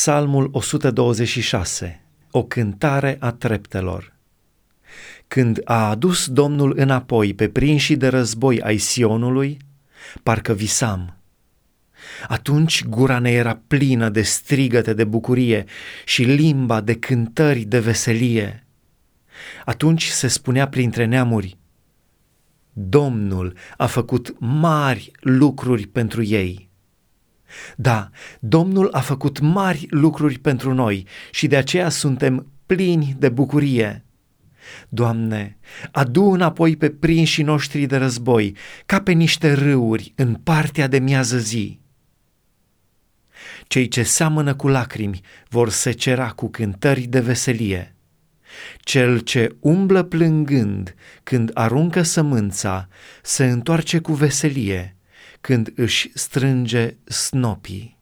Psalmul 126, o cântare a treptelor. Când a adus Domnul înapoi pe prinșii de război ai Sionului, parcă visam. Atunci gura ne era plină de strigăte de bucurie și limba de cântări de veselie. Atunci se spunea printre neamuri, Domnul a făcut mari lucruri pentru ei. Da, Domnul a făcut mari lucruri pentru noi și de aceea suntem plini de bucurie. Doamne, adu înapoi pe prinșii noștri de război, ca pe niște râuri în partea de miază zi. Cei ce seamănă cu lacrimi vor secera cu cântări de veselie. Cel ce umblă plângând când aruncă sămânța, se întoarce cu veselie când își strânge snopii.